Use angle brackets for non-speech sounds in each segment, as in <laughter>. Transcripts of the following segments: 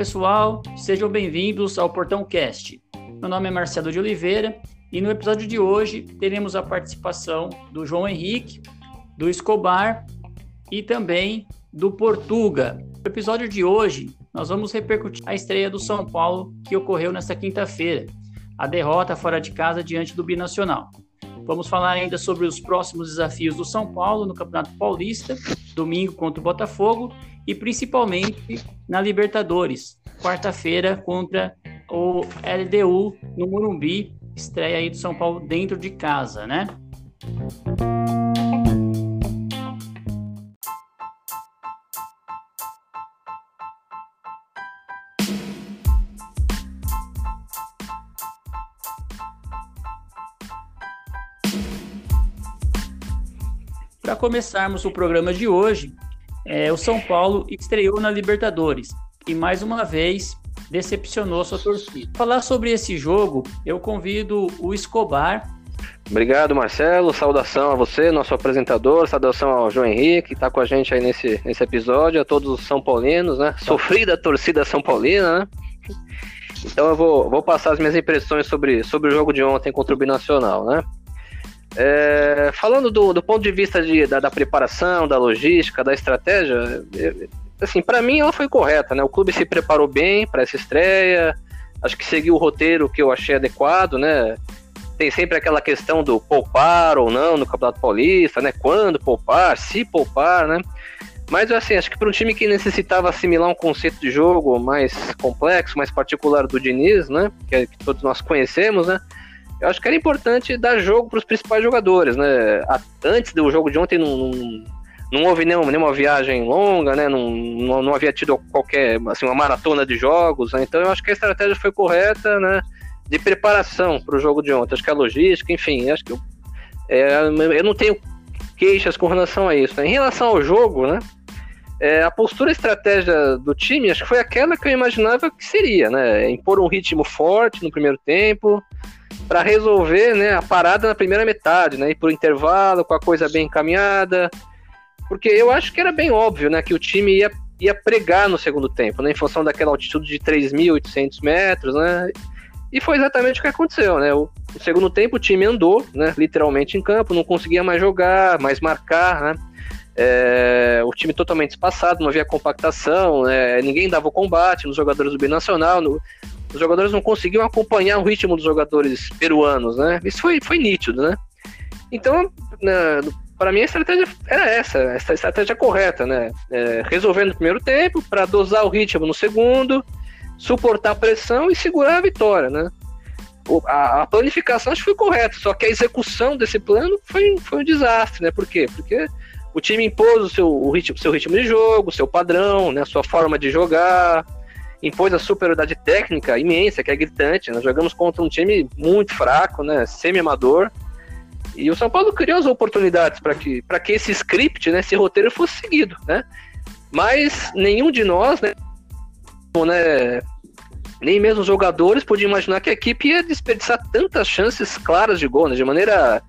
pessoal, sejam bem-vindos ao Portão Cast. Meu nome é Marcelo de Oliveira e no episódio de hoje teremos a participação do João Henrique, do Escobar e também do Portuga. No episódio de hoje, nós vamos repercutir a estreia do São Paulo que ocorreu nesta quinta-feira, a derrota fora de casa diante do Binacional. Vamos falar ainda sobre os próximos desafios do São Paulo no Campeonato Paulista, domingo contra o Botafogo e principalmente na Libertadores, quarta-feira contra o LDU no Morumbi, estreia aí do São Paulo dentro de casa, né? Para começarmos o programa de hoje, é, o São Paulo estreou na Libertadores e mais uma vez decepcionou sua torcida. Falar sobre esse jogo, eu convido o Escobar. Obrigado, Marcelo. Saudação a você, nosso apresentador. Saudação ao João Henrique, que está com a gente aí nesse, nesse episódio, a todos os São Paulinos, né? Sofrida torcida São Paulina, né? Então eu vou, vou passar as minhas impressões sobre, sobre o jogo de ontem contra o Binacional, né? É, falando do, do, ponto de vista de, da, da, preparação, da logística, da estratégia, assim, para mim ela foi correta, né? O clube se preparou bem para essa estreia, acho que seguiu o roteiro que eu achei adequado, né? Tem sempre aquela questão do poupar ou não no Campeonato Paulista, né? Quando poupar, se poupar, né? Mas assim, acho que para um time que necessitava assimilar um conceito de jogo mais complexo, mais particular do Diniz, né? Que, é, que todos nós conhecemos, né? Eu acho que era importante dar jogo para os principais jogadores, né? Antes do jogo de ontem não, não, não houve nenhuma, nenhuma viagem longa, né? Não, não, não, havia tido qualquer, assim, uma maratona de jogos, né? Então eu acho que a estratégia foi correta, né? De preparação para o jogo de ontem. Acho que a logística, enfim, acho que eu, é, eu não tenho queixas com relação a isso. Né? Em relação ao jogo, né? É, a postura e estratégia do time, acho que foi aquela que eu imaginava que seria, né? Impor um ritmo forte no primeiro tempo, para resolver né, a parada na primeira metade, né? Ir pro intervalo com a coisa bem encaminhada. Porque eu acho que era bem óbvio, né? Que o time ia, ia pregar no segundo tempo, né? Em função daquela altitude de 3.800 metros, né? E foi exatamente o que aconteceu, né? O, o, segundo tempo o time andou, né? Literalmente em campo, não conseguia mais jogar, mais marcar, né? É, o time totalmente espaçado, não havia compactação, né? ninguém dava o combate nos jogadores do Binacional. No, os jogadores não conseguiam acompanhar o ritmo dos jogadores peruanos, né? Isso foi, foi nítido, né? Então, para mim a estratégia era essa, essa estratégia correta, né? É, resolvendo no primeiro tempo, para dosar o ritmo no segundo, suportar a pressão e segurar a vitória, né? O, a, a, planificação acho que foi correta, só que a execução desse plano foi, foi um desastre, né? Por quê? Porque o time impôs o seu, o ritmo, seu ritmo de jogo, seu padrão, né? Sua forma de jogar, impôs a superioridade técnica imensa, que é gritante. Nós jogamos contra um time muito fraco, né, semi-amador. E o São Paulo criou as oportunidades para que, que esse script, né, esse roteiro fosse seguido, né? Mas nenhum de nós, né, né nem mesmo os jogadores podiam imaginar que a equipe ia desperdiçar tantas chances claras de gol, né, de maneira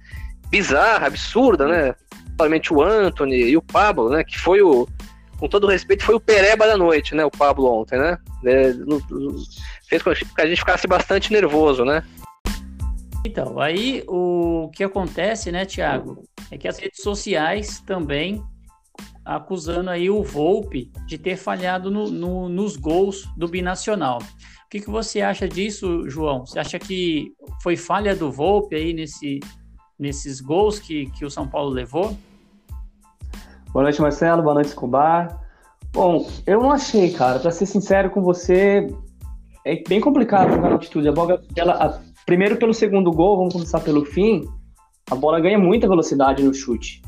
bizarra, absurda, né? Principalmente o Anthony e o Pablo, né, que foi o, com todo respeito, foi o pereba da noite, né? O Pablo ontem, né? É, fez com que a gente ficasse bastante nervoso, né? Então, aí o que acontece, né, Tiago, é que as redes sociais também acusando aí o Volpe de ter falhado no, no, nos gols do Binacional. O que, que você acha disso, João? Você acha que foi falha do Volpe aí nesse, nesses gols que, que o São Paulo levou? Boa noite, Marcelo. Boa noite, Escobar. Bom, eu não achei, cara. Pra ser sincero com você, é bem complicado jogar na altitude. A bola, ela, a, primeiro pelo segundo gol, vamos começar pelo fim. A bola ganha muita velocidade no chute.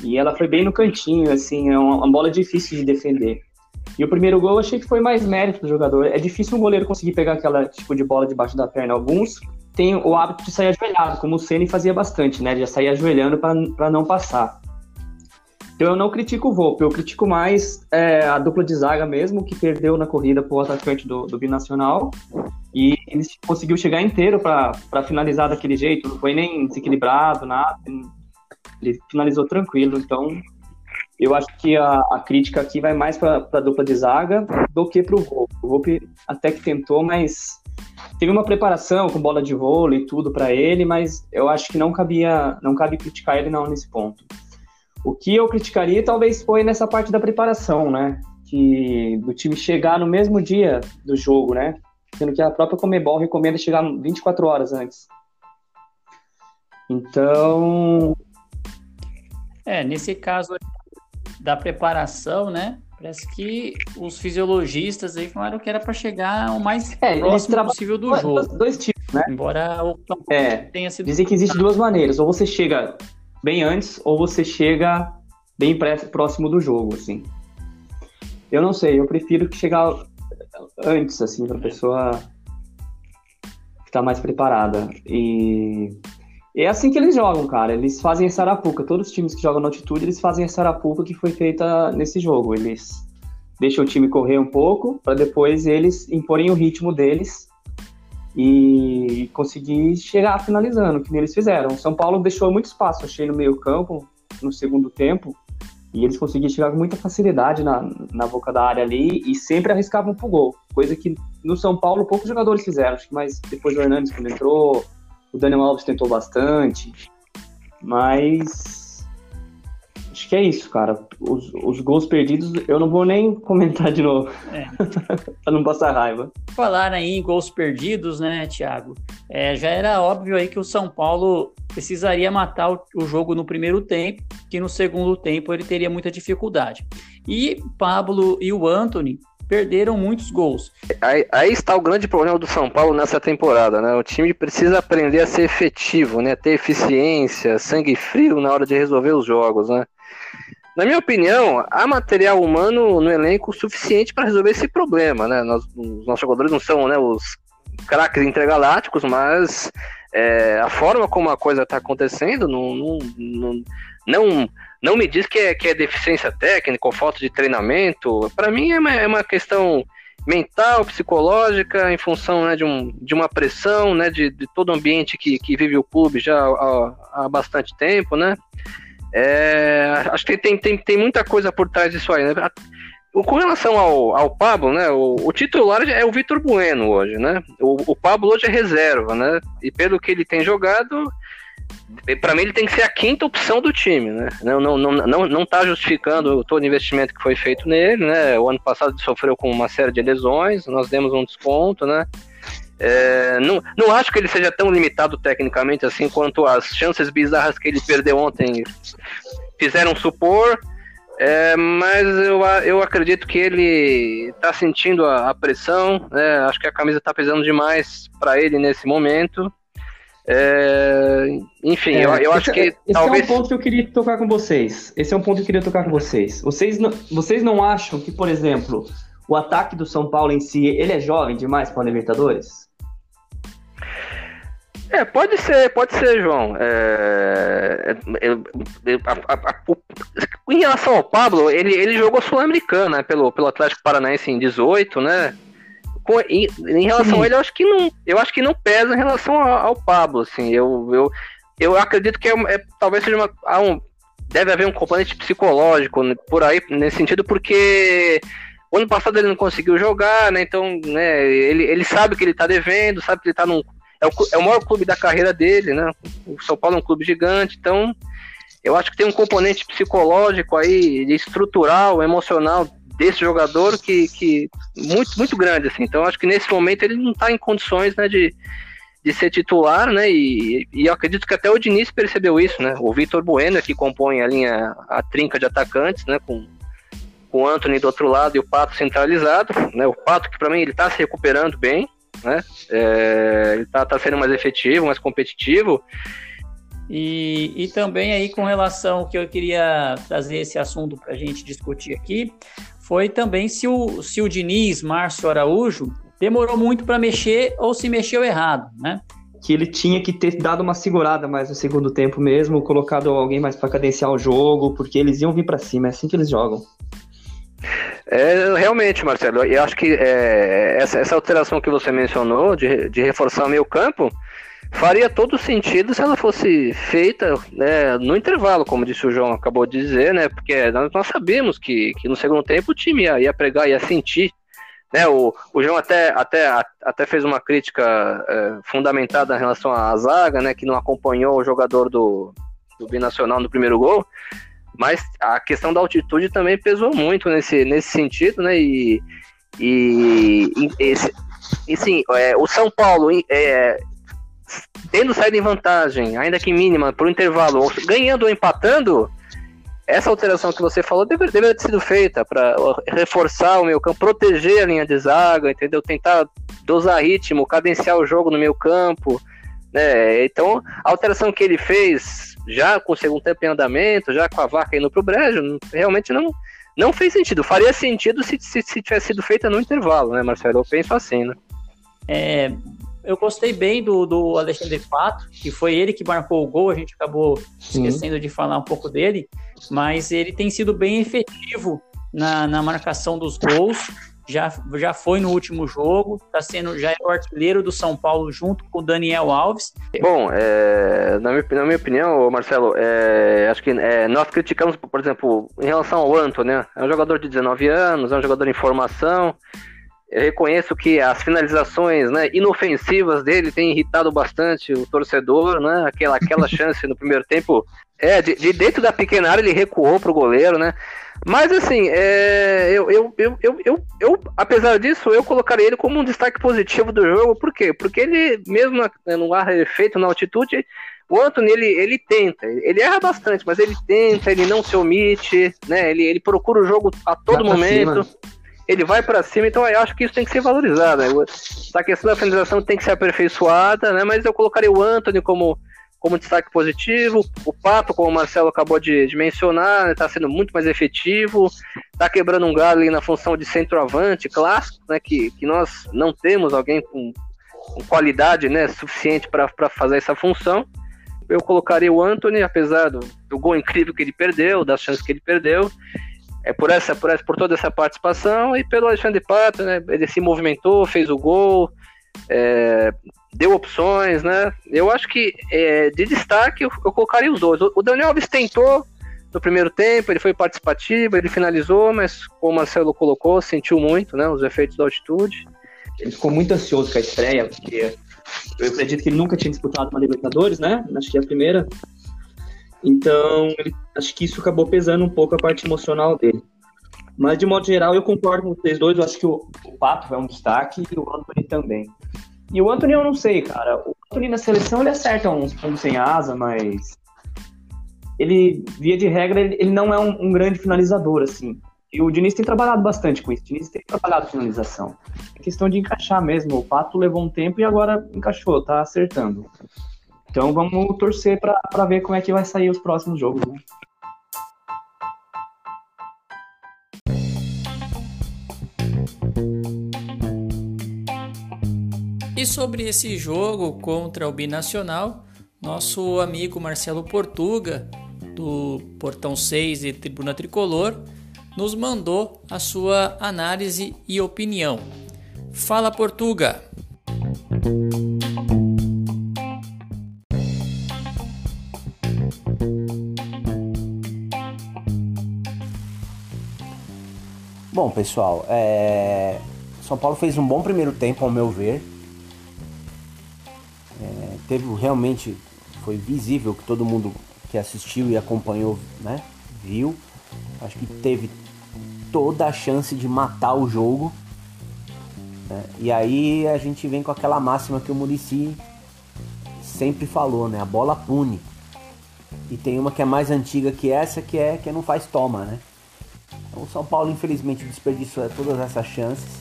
E ela foi bem no cantinho, assim, é uma, uma bola difícil de defender. E o primeiro gol eu achei que foi mais mérito do jogador. É difícil um goleiro conseguir pegar aquela tipo de bola debaixo da perna. Alguns tem o hábito de sair ajoelhado, como o Ceni fazia bastante, né? Ele já saía ajoelhando para não passar. Então eu não critico o Volpe, eu critico mais é, a dupla de zaga mesmo, que perdeu na corrida para o atacante do, do Binacional. E ele conseguiu chegar inteiro para finalizar daquele jeito, não foi nem desequilibrado, nada. Ele finalizou tranquilo, então eu acho que a, a crítica aqui vai mais para a dupla de zaga do que para o Volpe. O Volpe até que tentou, mas teve uma preparação com bola de vôlei e tudo para ele, mas eu acho que não cabia, não cabe criticar ele não nesse ponto. O que eu criticaria talvez foi nessa parte da preparação, né? Que do time chegar no mesmo dia do jogo, né? Sendo que a própria Comebol recomenda chegar 24 horas antes. Então. É, nesse caso da preparação, né? Parece que os fisiologistas aí falaram que era para chegar o mais é, próximo possível do jogo. Dois tipos, né? Embora o é, tenha sido. Dizem que existe duas maneiras. Ou você chega bem antes, ou você chega bem próximo do jogo, assim. Eu não sei, eu prefiro que chegar antes, assim, para a pessoa estar mais preparada. E é assim que eles jogam, cara. Eles fazem essa arapuca. Todos os times que jogam na altitude, eles fazem essa arapuca que foi feita nesse jogo. Eles deixam o time correr um pouco para depois eles imporem o ritmo deles e conseguir chegar finalizando, que eles fizeram. O São Paulo deixou muito espaço, achei, no meio campo, no segundo tempo, e eles conseguiam chegar com muita facilidade na, na boca da área ali e sempre arriscavam pro gol, coisa que no São Paulo poucos jogadores fizeram, acho que mais depois do Hernandes quando entrou, o Daniel Alves tentou bastante, mas Acho que é isso, cara. Os, os gols perdidos, eu não vou nem comentar de novo. É. <laughs> pra não passar raiva. Falar aí em gols perdidos, né, Thiago? É, já era óbvio aí que o São Paulo precisaria matar o, o jogo no primeiro tempo, que no segundo tempo ele teria muita dificuldade. E Pablo e o Anthony perderam muitos gols. Aí, aí, está o grande problema do São Paulo nessa temporada, né? O time precisa aprender a ser efetivo, né? Ter eficiência, sangue frio na hora de resolver os jogos, né? Na minha opinião, há material humano no elenco suficiente para resolver esse problema, né? Nós, os nossos jogadores não são né, os craques intergalácticos, mas é, a forma como a coisa está acontecendo não, não, não, não não me diz que é, que é deficiência técnica ou falta de treinamento. Para mim é uma, é uma, questão mental, psicológica, em função né, de, um, de uma pressão, né, de, de todo o ambiente que, que vive o clube já há, há bastante tempo, né? É, acho que tem, tem, tem muita coisa por trás disso aí, né? Com relação ao, ao Pablo, né? O, o titular é o Vitor Bueno hoje, né? O, o Pablo hoje é reserva, né? E pelo que ele tem jogado, para mim ele tem que ser a quinta opção do time, né? Não, não, não, não, não tá justificando todo o investimento que foi feito nele, né? O ano passado ele sofreu com uma série de lesões, nós demos um desconto, né? É, não, não acho que ele seja tão limitado tecnicamente assim quanto as chances bizarras que ele perdeu ontem fizeram supor. É, mas eu, eu acredito que ele está sentindo a, a pressão. Né? Acho que a camisa está pesando demais para ele nesse momento. É, enfim, é, eu, eu acho que esse talvez. É um ponto que eu queria tocar com vocês. Esse é um ponto que eu queria tocar com vocês. Vocês não, vocês não acham que, por exemplo, o ataque do São Paulo em si, ele é jovem demais para a Libertadores? É, pode ser, pode ser, João. É, é, é a, a, a, em relação ao Pablo, ele, ele jogou Sul-Americana né, pelo, pelo Atlético Paranaense em 18, né? com, em, em, relação Sim. a ele, eu acho que não, eu acho que não pesa em relação ao, ao Pablo, assim, eu, eu, eu acredito que é, é talvez seja uma, um, deve haver um componente psicológico por aí, nesse sentido, porque o ano passado ele não conseguiu jogar, né, então, né, ele, ele sabe que ele tá devendo, sabe que ele tá num, é o, é o maior clube da carreira dele, né, o São Paulo é um clube gigante, então, eu acho que tem um componente psicológico aí, estrutural, emocional desse jogador que, que muito, muito grande, assim. Então acho que nesse momento ele não está em condições, né, de, de ser titular, né, e, e eu acredito que até o Diniz percebeu isso, né, o Vitor Bueno, que compõe a linha, a trinca de atacantes, né, com, o Anthony do outro lado e o Pato centralizado, né, o Pato que para mim ele está se recuperando bem, né, é, ele está tá sendo mais efetivo, mais competitivo, e, e também aí com relação que eu queria trazer esse assunto para a gente discutir aqui, foi também se o, se o Diniz, Márcio Araújo, demorou muito para mexer ou se mexeu errado, né? que ele tinha que ter dado uma segurada mais no segundo tempo mesmo, colocado alguém mais para cadenciar o jogo, porque eles iam vir para cima, é assim que eles jogam. É, realmente, Marcelo, eu acho que é, essa, essa, alteração que você mencionou de, de reforçar meio campo faria todo sentido se ela fosse feita né, no intervalo, como disse o João, acabou de dizer, né? Porque nós, nós que, que no segundo tempo o time ia, ia pregar, ia sentir. Né, o, o João até, até, até fez uma crítica é, fundamentada em relação à zaga, né, que não acompanhou o jogador do, do Binacional no primeiro gol. Mas a questão da altitude também pesou muito nesse, nesse sentido, né? E, e, e, esse, e sim, é, o São Paulo, é, tendo saído em vantagem, ainda que mínima, por um intervalo, ganhando ou empatando, essa alteração que você falou deveria, deveria ter sido feita para reforçar o meu campo, proteger a linha de zaga, entendeu? Tentar dosar ritmo, cadenciar o jogo no meu campo. Né? Então, a alteração que ele fez já com o segundo tempo em andamento, já com a vaca indo pro brejo, realmente não, não fez sentido. Faria sentido se, se, se tivesse sido feita no intervalo, né, Marcelo? Eu penso assim, né? É, eu gostei bem do, do Alexandre Pato, que foi ele que marcou o gol, a gente acabou esquecendo de falar um pouco dele, mas ele tem sido bem efetivo na, na marcação dos gols já, já foi no último jogo, tá sendo, já é o artilheiro do São Paulo junto com o Daniel Alves. Bom, é, na, minha, na minha opinião, Marcelo, é, acho que é, nós criticamos, por exemplo, em relação ao Antônio, né? É um jogador de 19 anos, é um jogador em formação. Eu reconheço que as finalizações né, inofensivas dele têm irritado bastante o torcedor, né? Aquela, aquela <laughs> chance no primeiro tempo. É, de, de dentro da pequena área ele recuou pro goleiro, né? Mas assim, é, eu, eu, eu, eu, eu, eu, apesar disso, eu colocaria ele como um destaque positivo do jogo. Por quê? Porque ele, mesmo no ar feito na altitude, o Anthony, ele, ele tenta, ele erra bastante, mas ele tenta, ele não se omite, né? Ele, ele procura o jogo a todo momento. Ele vai para cima, então eu acho que isso tem que ser valorizado. Né? A questão da finalização tem que ser aperfeiçoada, né? Mas eu colocaria o Anthony como como destaque positivo. O Pato, como o Marcelo acabou de, de mencionar, está sendo muito mais efetivo, está quebrando um galho ali na função de centroavante clássico, né, que, que nós não temos alguém com, com qualidade né, suficiente para fazer essa função. Eu colocaria o Anthony, apesar do, do gol incrível que ele perdeu, das chances que ele perdeu, é por essa, por essa, por toda essa participação e pelo Alexandre Pato, né? Ele se movimentou, fez o gol, é, deu opções, né? Eu acho que é, de destaque eu, eu, colocaria os dois. O Daniel Alves tentou no primeiro tempo, ele foi participativo, ele finalizou, mas como o Marcelo colocou, sentiu muito, né? Os efeitos da altitude. Ele ficou muito ansioso com a estreia, porque eu acredito que ele nunca tinha disputado uma Libertadores, né? Acho que é a primeira. Então, ele, acho que isso acabou pesando um pouco a parte emocional dele. Mas, de modo geral, eu concordo com vocês dois. Eu acho que o, o Pato é um destaque e o Anthony também. E o Anthony eu não sei, cara. O Anthony na seleção ele acerta uns pontos sem asa, mas ele, via de regra, ele, ele não é um, um, grande finalizador, assim. E o Diniz tem trabalhado bastante com isso. O Diniz tem trabalhado finalização. É questão de encaixar mesmo. O Pato levou um tempo e agora encaixou, tá acertando. Então vamos torcer para ver como é que vai sair os próximos jogos, né? E sobre esse jogo contra o Binacional, nosso amigo Marcelo Portuga, do Portão 6 e Tribuna Tricolor, nos mandou a sua análise e opinião. Fala, Portuga! Bom, pessoal, é... São Paulo fez um bom primeiro tempo, ao meu ver teve realmente foi visível que todo mundo que assistiu e acompanhou, né, viu. Acho que teve toda a chance de matar o jogo. Né? E aí a gente vem com aquela máxima que o Murici sempre falou, né? A bola pune. E tem uma que é mais antiga que essa, que é que não faz toma, né? O São Paulo infelizmente desperdiçou todas essas chances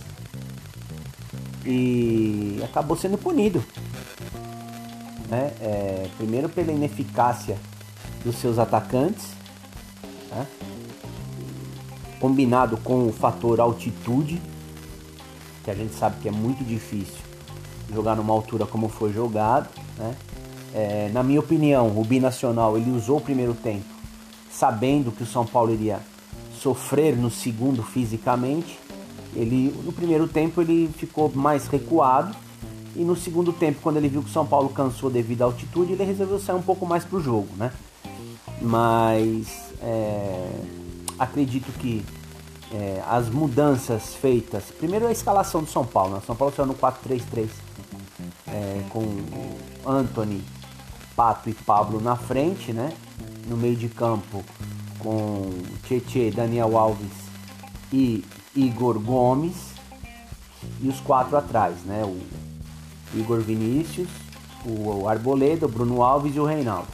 e acabou sendo punido né? É, primeiro pela ineficácia dos seus atacantes, né? combinado com o fator altitude, que a gente sabe que é muito difícil jogar numa altura como foi jogado. Né? É, na minha opinião, o binacional ele usou o primeiro tempo sabendo que o São Paulo iria sofrer no segundo fisicamente. Ele no primeiro tempo ele ficou mais recuado e no segundo tempo, quando ele viu que o São Paulo cansou devido à altitude, ele resolveu sair um pouco mais para o jogo, né? Mas é, acredito que é, as mudanças feitas, primeiro a escalação do São Paulo, né? São Paulo saiu no 4-3-3 é, com Anthony, Pato e Pablo na frente, né? No meio de campo com Tietê, Daniel Alves e Igor Gomes e os quatro atrás, né? O Igor Vinícius, o Arboleda, o Bruno Alves e o Reinaldo.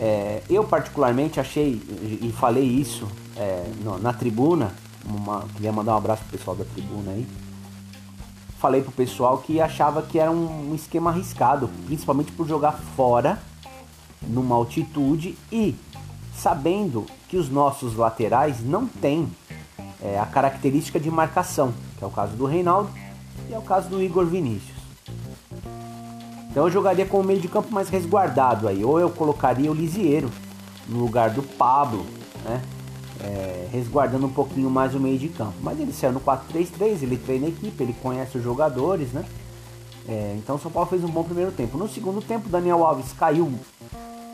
É, eu particularmente achei e falei isso é, na tribuna, uma, queria mandar um abraço pro pessoal da tribuna aí. Falei pro pessoal que achava que era um esquema arriscado, principalmente por jogar fora, numa altitude e sabendo que os nossos laterais não têm é, a característica de marcação, que é o caso do Reinaldo e é o caso do Igor Vinícius. Então eu jogaria com o meio de campo mais resguardado aí, ou eu colocaria o Lisieiro no lugar do Pablo, né? É, resguardando um pouquinho mais o meio de campo. Mas ele saiu no 4-3-3, ele treina a equipe, ele conhece os jogadores, né? É, então o São Paulo fez um bom primeiro tempo. No segundo tempo, Daniel Alves caiu,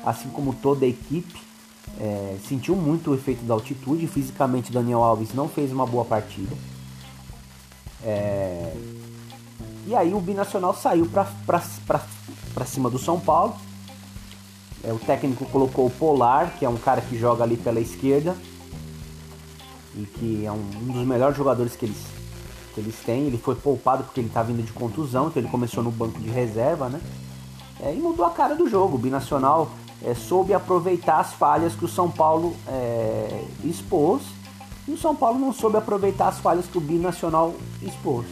assim como toda a equipe. É, sentiu muito o efeito da altitude. Fisicamente, Daniel Alves não fez uma boa partida. É, e aí o Binacional saiu para cima do São Paulo. É, o técnico colocou o Polar, que é um cara que joga ali pela esquerda. E que é um, um dos melhores jogadores que eles, que eles têm. Ele foi poupado porque ele está vindo de contusão, então ele começou no banco de reserva, né? É, e mudou a cara do jogo. O Binacional é, soube aproveitar as falhas que o São Paulo é, expôs. E o São Paulo não soube aproveitar as falhas que o Binacional expôs.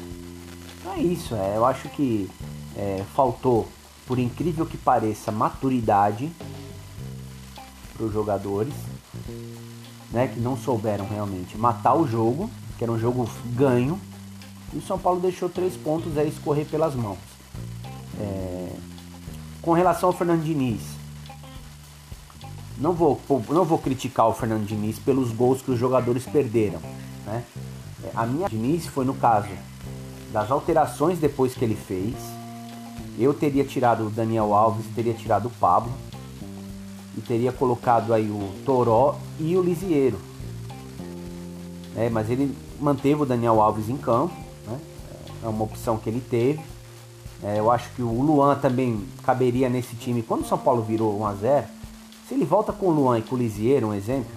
Então é isso, é, eu acho que é, faltou, por incrível que pareça, maturidade para os jogadores, né, que não souberam realmente matar o jogo, que era um jogo ganho, e o São Paulo deixou três pontos aí escorrer pelas mãos. É, com relação ao Fernando Diniz, não vou, não vou criticar o Fernando Diniz pelos gols que os jogadores perderam. Né? A minha Diniz foi no caso das alterações depois que ele fez. Eu teria tirado o Daniel Alves, teria tirado o Pablo e teria colocado aí o Toró e o Lisieiro. É, mas ele manteve o Daniel Alves em campo, né? é uma opção que ele teve. É, eu acho que o Luan também caberia nesse time. Quando o São Paulo virou 1 a 0 se ele volta com o Luan e com o Lisieiro, um exemplo,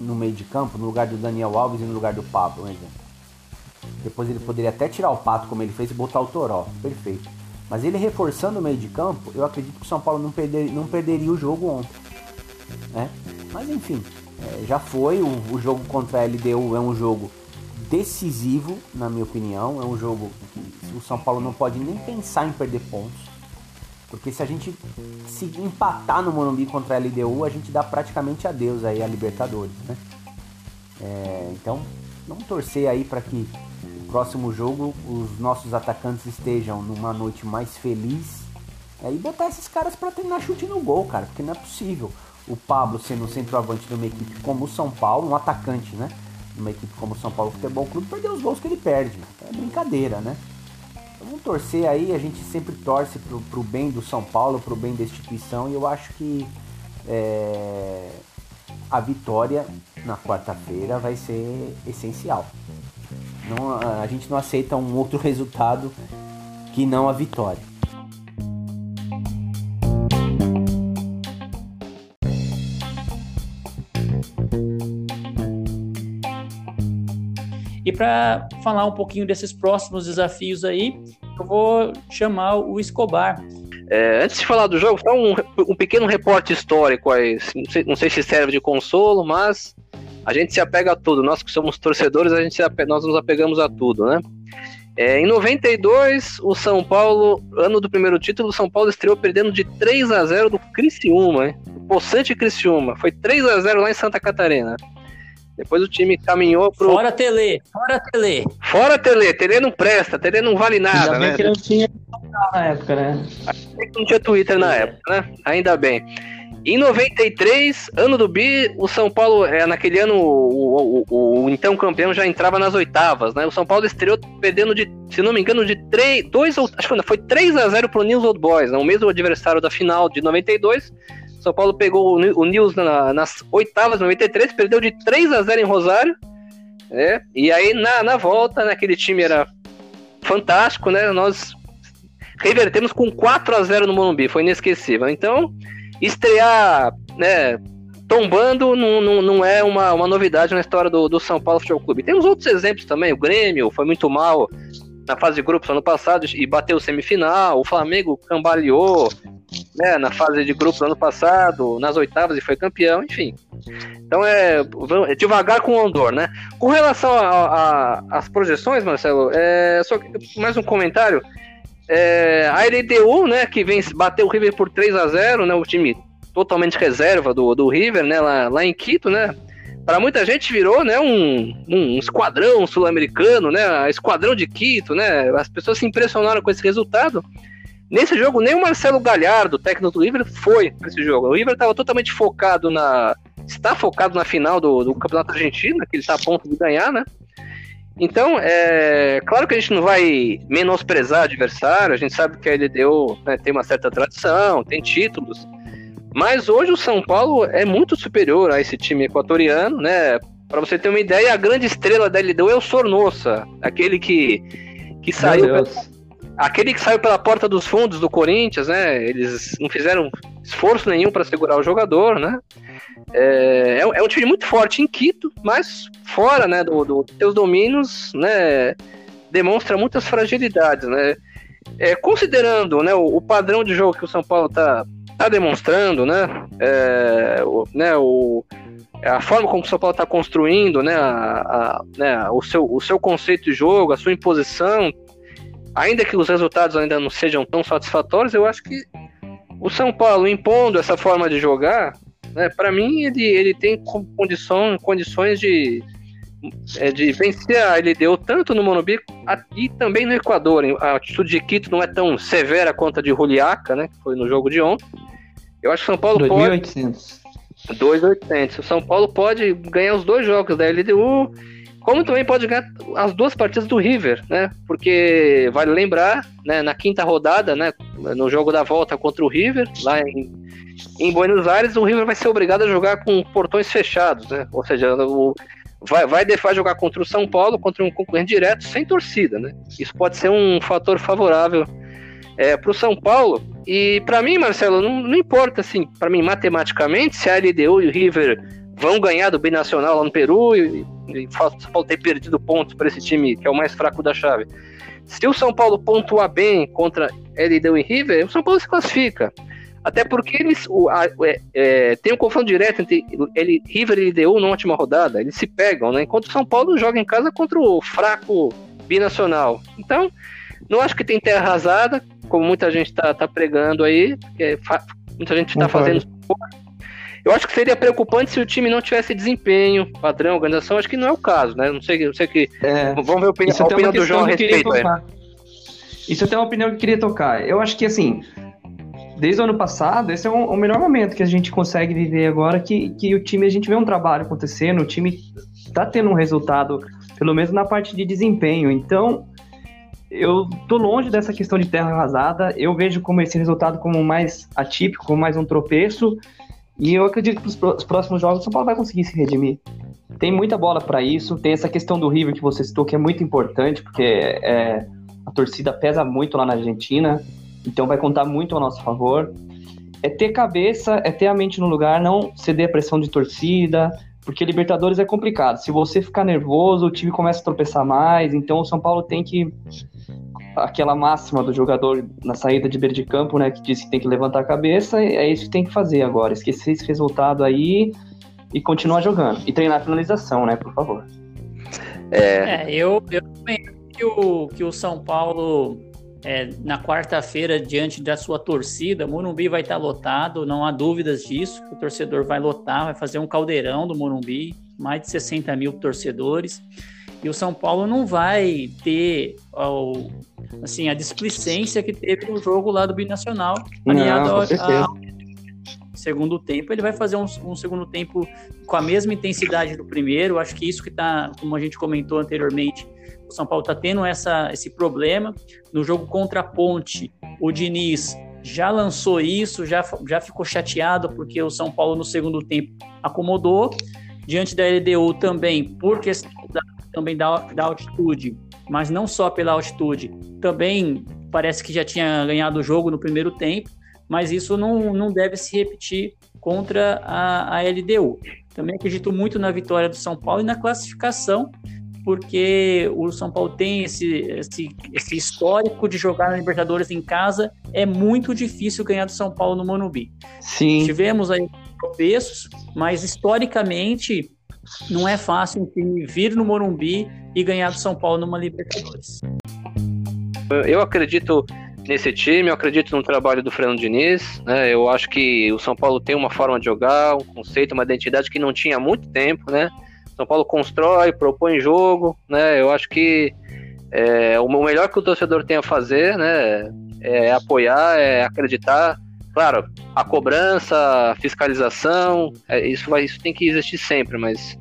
no meio de campo, no lugar do Daniel Alves e no lugar do Pablo, um exemplo. Depois ele poderia até tirar o Pato, como ele fez, e botar o Toró. Perfeito. Mas ele reforçando o meio de campo, eu acredito que o São Paulo não, perder, não perderia o jogo ontem. Né? Mas enfim, é, já foi. O, o, jogo contra a LDU é um jogo decisivo, na minha opinião. É um jogo que o São Paulo não pode nem pensar em perder pontos. Porque se a gente se empatar no Morumbi contra a LDU, a gente dá praticamente adeus aí a Libertadores, né? É, então, vamos torcer aí para que próximo jogo os nossos atacantes estejam numa noite mais feliz é, e botar esses caras para treinar chute no gol, cara, porque não é possível o Pablo sendo um centroavante de uma equipe como o São Paulo, um atacante, né? Numa equipe como o São Paulo Futebol Clube, perder os gols que ele perde. É brincadeira, né? Vamos torcer aí, a gente sempre torce pro, pro bem do São Paulo, pro bem da instituição, e eu acho que é, a vitória na quarta-feira vai ser essencial. Não, a gente não aceita um outro <laughs> resultado que não a vitória. Para falar um pouquinho desses próximos desafios aí, eu vou chamar o Escobar. É, antes de falar do jogo, só um, um pequeno reporte histórico aí. Não sei, não sei se serve de consolo, mas a gente se apega a tudo. Nós que somos torcedores, a gente apega, nós nos apegamos a tudo, né? É, em 92, o São Paulo, ano do primeiro título, o São Paulo estreou perdendo de 3 a 0 do Criciúma, hein? O Poçante Criciúma. Foi 3 a 0 lá em Santa Catarina. Depois o time caminhou pro. Fora Tele, fora Tele. Fora Tele, Tele não presta, Tele não vale nada, Ainda né? que não tinha na época, né? Não tinha Twitter na É. época, né? Ainda bem. Em 93, ano do Bi, o São Paulo, é, naquele ano, o, o- o- o então campeão já entrava nas oitavas, né? O São Paulo estreou perdendo de, se não me engano, de 3, 2 ou acho que foi 3 a 0 pro News Old Boys, né? o mesmo adversário da final de 92. São Paulo pegou o, Ni- o News na- nas oitavas, 93, perdeu de 3 a 0 em Rosário, né? E aí na, na volta, né, aquele time era fantástico, né? Nós revertemos com 4 a 0 no Morumbi, foi inesquecível. Então, estrear, né, tombando não, não, não é uma, uma novidade na história do, do São Paulo Futebol Clube. Temos outros exemplos também, o Grêmio foi muito mal na fase de grupos ano passado e bateu semifinal, o Flamengo cambaleou né, na fase de grupos ano passado, nas oitavas e foi campeão, enfim. Então é, é devagar com o Ondor, né? Com relação às projeções, Marcelo, é, só mais um comentário. É, a LDU, né, que vem bater o River por 3 a 0 né, o time totalmente reserva do, do River, né, lá, lá em Quito, né, para muita gente virou, né, um, um esquadrão sul-americano, né, esquadrão de Quito, né, as pessoas se impressionaram com esse resultado. Nesse jogo, nem o Marcelo Galhardo, técnico do River, foi para esse jogo. O River estava totalmente focado na, está focado na final do, do Campeonato Argentino, que ele está a ponto de ganhar, né? Então, é claro que a gente não vai menosprezar adversário, a gente sabe que a LDU né, tem uma certa tradição, tem títulos, mas hoje o São Paulo é muito superior a esse time equatoriano, né? Para você ter uma ideia, a grande estrela da LDU é o Sornosa, aquele que, que saiu Deus. aquele que saiu pela porta dos fundos do Corinthians, né? Eles não fizeram esforço nenhum para segurar o jogador, né? É, é um- é um time muito forte em Quito, mas fora, né, do, do seus domínios, né, demonstra muitas fragilidades, né? É, considerando, né, o, o padrão de jogo que o São Paulo tá, tá demonstrando, né, é, o, né, o, a forma como o São Paulo está construindo, né, a, a- né, o, seu, o seu conceito de jogo, a sua imposição, ainda que os resultados ainda não sejam tão satisfatórios, eu acho que o São Paulo impondo essa forma de jogar, né, para mim ele, ele tem co- condição, condições de, é, de vencer a LDU tanto no Monumbi a- e também no Equador. A atitude de Quito não é tão severa quanto a de Juliaca, né, que foi no jogo de ontem. Eu acho que São Paulo pode 2.800. 2,800. O São Paulo pode ganhar os dois jogos da LDU, como também pode ganhar as duas partidas do River, né? Porque vale lembrar, né, na quinta rodada, né, no jogo da volta contra o River, lá em, em Buenos Aires, o River vai ser obrigado a jogar com portões fechados, né? Ou seja, o, vai, vai deixar jogar contra o São Paulo, contra um concorrente direto, sem torcida, né? Isso pode ser um fator favorável é, para o São Paulo. E para mim, Marcelo, não, não importa assim, para mim matematicamente, se a LDU e o River vão ganhar do binacional lá no Peru e, e Paulo ter perdido pontos para esse time que é o mais fraco da chave. Se o São Paulo pontuar bem contra LDU e River, o São Paulo se classifica. Até porque eles o, a- é, é, tem um confronto direto entre ele, River e LDU na última rodada. Eles se pegam, né? Enquanto o São Paulo joga em casa contra o fraco binacional. Então, não acho que tem terra arrasada, como muita gente está tá pregando aí. porque muita gente está fazendo. Eu acho que seria preocupante se o time não tivesse desempenho, padrão, organização. Acho que não é o caso, né? Não sei, não sei que. É, Vamos ver a opinião, isso a opinião do João a respeito. é. Isso até é uma opinião que eu queria tocar. Eu acho que, assim, desde o ano passado, esse é um- o melhor momento que a gente consegue viver agora, que, que o time, a gente vê um trabalho acontecendo, o time tá tendo um resultado, pelo menos na parte de desempenho. Então, eu tô longe dessa questão de terra arrasada, eu vejo como esse resultado como mais atípico, como mais um tropeço, e eu acredito que os próximos jogos o São Paulo vai conseguir se redimir. Tem muita bola para isso, tem essa questão do River que você citou, que é muito importante, porque é, a torcida pesa muito lá na Argentina, então vai contar muito a nosso favor. É ter cabeça, é ter a mente no lugar, não ceder a pressão de torcida, porque Libertadores é complicado. Se você ficar nervoso, o time começa a tropeçar mais, então o São Paulo tem que. Aquela máxima do jogador na saída de beira de campo, né, que diz que tem que levantar a cabeça, é isso que tem que fazer agora. Esquecer esse resultado aí e continuar jogando. E treinar a finalização, né, por favor. É, É, eu, eu também acho que o, que o São Paulo é, na quarta-feira diante da sua torcida. O Morumbi vai estar lotado, não há dúvidas disso. O torcedor vai lotar, vai fazer um caldeirão do Morumbi, mais de 60 mil torcedores. E o São Paulo não vai ter assim, a displicência que teve no jogo lá do Binacional, aliado ao, ao segundo tempo. Ele vai fazer um, um, segundo tempo com a mesma intensidade do primeiro. Acho que isso que está, como a gente comentou anteriormente, o São Paulo está tendo essa, esse problema. No jogo contra a Ponte, o Diniz já lançou isso, já, já ficou chateado porque o São Paulo no segundo tempo acomodou. Diante da LDU também, por questão da, também da, da altitude, mas não só pela altitude, também parece que já tinha ganhado o jogo no primeiro tempo, mas isso não, não deve se repetir contra a, a LDU. Também acredito muito na vitória do São Paulo e na classificação, porque o São Paulo tem esse, esse, esse histórico de jogar na Libertadores em casa. É muito difícil ganhar do São Paulo no Morumbi. Sim. Tivemos aí tropeços, mas historicamente não é fácil um time vir no Morumbi e ganhar do São Paulo numa Libertadores. Eu acredito nesse time, eu acredito no trabalho do Fernando Diniz, né? Eu acho que o São Paulo tem uma forma de jogar, um conceito, uma identidade que não tinha há muito tempo, né? São Paulo constrói, propõe jogo, né? Eu acho que é, o melhor que o torcedor tem a fazer, né? É apoiar, é acreditar. Claro, a cobrança, a fiscalização, é, isso, vai, isso tem que existir sempre, mas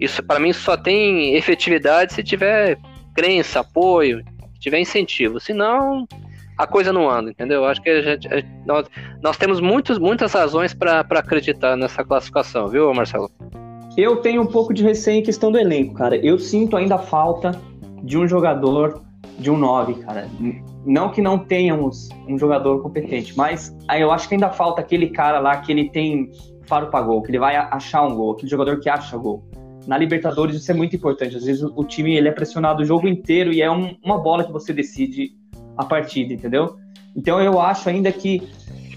isso para mim só tem efetividade se tiver crença, apoio, tiver incentivo. Senão, a coisa não anda, entendeu? Acho que a gente, a, nós, nós temos muitos, muitas razões para acreditar nessa classificação, viu, Marcelo? Eu tenho um pouco de receio em questão do elenco, cara. Eu sinto ainda falta de um jogador de um 9, cara. Não que não tenhamos um jogador competente, mas eu acho que ainda falta aquele cara lá que ele tem faro para gol, que ele vai achar um gol, aquele jogador que acha gol. Na Libertadores isso é muito importante. Às vezes o, time ele é pressionado o jogo inteiro e é um, uma bola que você decide a partida, entendeu? Então eu acho ainda que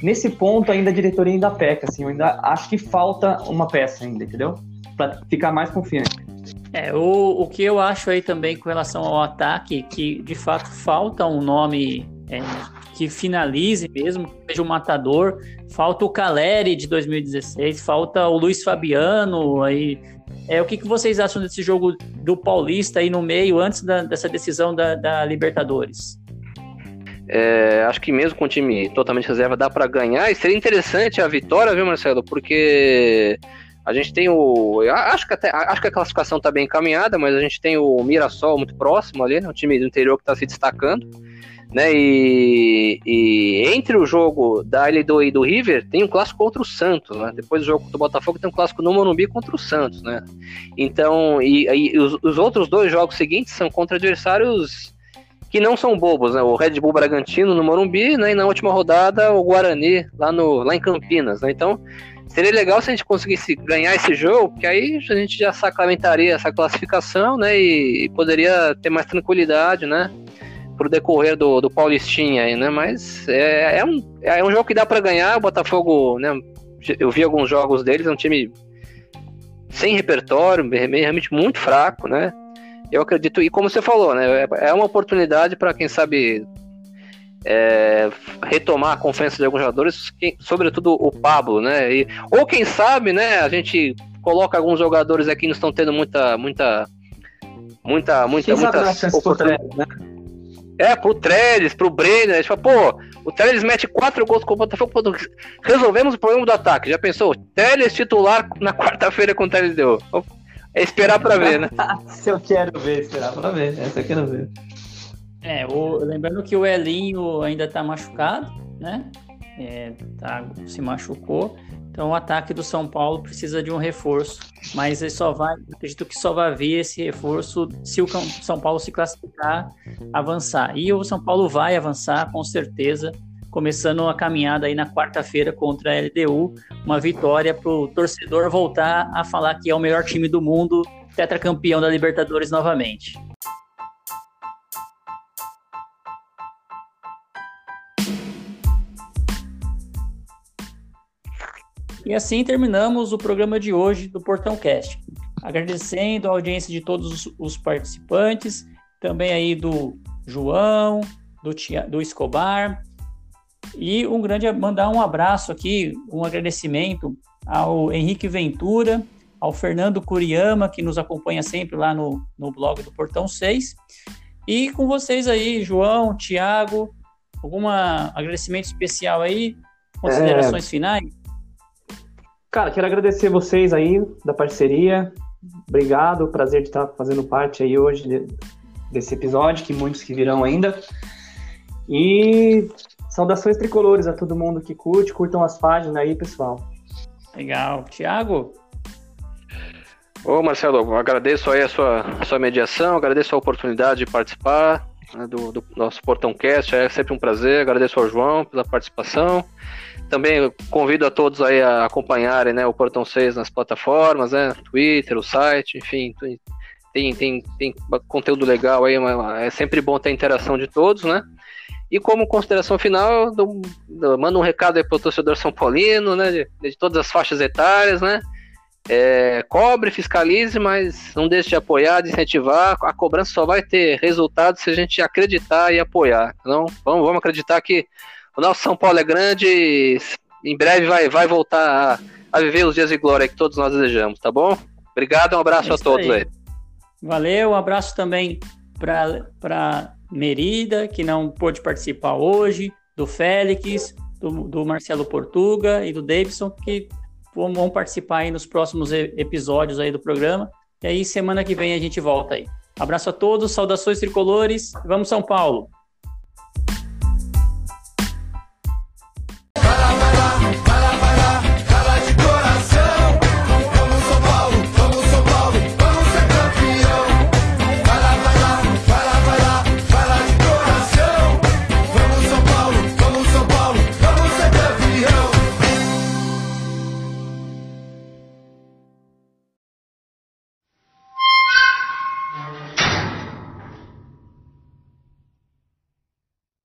nesse ponto ainda a diretoria ainda peca, assim, eu ainda acho que falta uma peça ainda, entendeu? Para ficar mais confiante. É, o, o que eu acho aí também com relação ao ataque, que de fato falta um nome é, que finalize mesmo, que seja um matador. Falta o Caleri de 2016, falta o Luiz Fabiano aí. É, o que, que vocês acham desse jogo do Paulista aí no meio, antes da, dessa decisão da, da Libertadores? É, acho que mesmo com o time totalmente reserva dá para ganhar. E seria interessante a vitória, viu, Marcelo? Porque a gente tem o. Acho que, até, acho que a classificação está bem encaminhada, mas a gente tem o Mirassol muito próximo ali, né? O time do interior que está se destacando. Né? E, e, entre o jogo da LDO e do River, tem um clássico contra o Santos, né? Depois do jogo do Botafogo tem um clássico no Morumbi contra o Santos, né? Então, e, e os, os outros dois jogos seguintes são contra adversários que não são bobos, né? O Red Bull Bragantino no Morumbi, né? E na última rodada o Guarani lá, no, lá em Campinas, né? Então seria legal se a gente conseguisse ganhar esse jogo, porque aí a gente já sacramentaria essa classificação, né? E, poderia ter mais tranquilidade, né? Pro decorrer do, do Paulistinha aí, né? Mas é, é, um, é um jogo que dá para ganhar. O Botafogo, né? Eu vi alguns jogos deles, é um time sem repertório, realmente muito fraco, né? eu acredito, e como você falou, né, é uma oportunidade para quem sabe é, retomar a confiança de alguns jogadores, sobretudo o Pablo, né? E, ou quem sabe, né, a gente coloca alguns jogadores aqui que não estão tendo muita, muita, muita, muita, muita oportunidade. Né? É, pro Trellis, pro Brenner, a gente fala, pô, o Trellis mete quatro gols com o Botafogo, resolvemos o problema do ataque. Já pensou? Trellis titular na quarta-feira com o Trellis deu. É esperar pra ver, né? <laughs> Se eu quero ver, esperar pra ver. Essa eu quero ver. É, o, lembrando que o Elinho ainda tá machucado, né? É, tá, se machucou. Então o ataque do São Paulo precisa de um reforço. Mas ele só vai, acredito que só vai vir esse reforço se o São Paulo se classificar, avançar. E o São Paulo vai avançar, com certeza começando a caminhada aí na quarta-feira contra a LDU, uma vitória para o torcedor voltar a falar que é o melhor time do mundo, tetracampeão da Libertadores novamente. E assim terminamos o programa de hoje do Portão Cast. Agradecendo a audiência de todos os participantes, também aí do João, do, do Escobar. E um grande mandar um abraço aqui, um agradecimento ao Henrique Ventura, ao Fernando Curiama, que nos acompanha sempre lá no, no blog do Portão 6. E com vocês aí, João, Tiago, algum agradecimento especial aí? Considerações é... finais? Cara, quero agradecer vocês aí da parceria. Obrigado, prazer de estar fazendo parte aí hoje desse episódio, que muitos que virão ainda. E saudações tricolores a todo mundo que curte, curtam as páginas aí, pessoal. Legal. Tiago? Ô Marcelo, agradeço aí a sua, a sua mediação, agradeço a oportunidade de participar né, do, do, nosso Portão Cast, é sempre um prazer, agradeço ao João pela participação. Também convido a todos aí a acompanharem né, o Portão 6 nas plataformas, né, Twitter, o site, enfim, tem, tem, tem conteúdo legal aí, é sempre bom ter a interação de todos, né? E como consideração final, mando um recado aí para o torcedor São Paulino, né, de, de todas as faixas etárias, né? É, cobre, fiscalize, mas não deixe de apoiar, de incentivar. A cobrança só vai ter resultado se a gente acreditar e apoiar. Então, vamos, vamos acreditar que o nosso São Paulo é grande em breve vai, vai voltar a, a, viver os dias de glória que todos nós desejamos, tá bom? Obrigado, um abraço é a todos aí. aí. Valeu, um abraço também para Merida, que não pôde participar hoje, do Félix, do, do Marcelo Portuga e do Davidson, que vão participar aí nos próximos episódios aí do programa. E aí, semana que vem a gente volta aí. Abraço a todos, saudações tricolores, vamos São Paulo!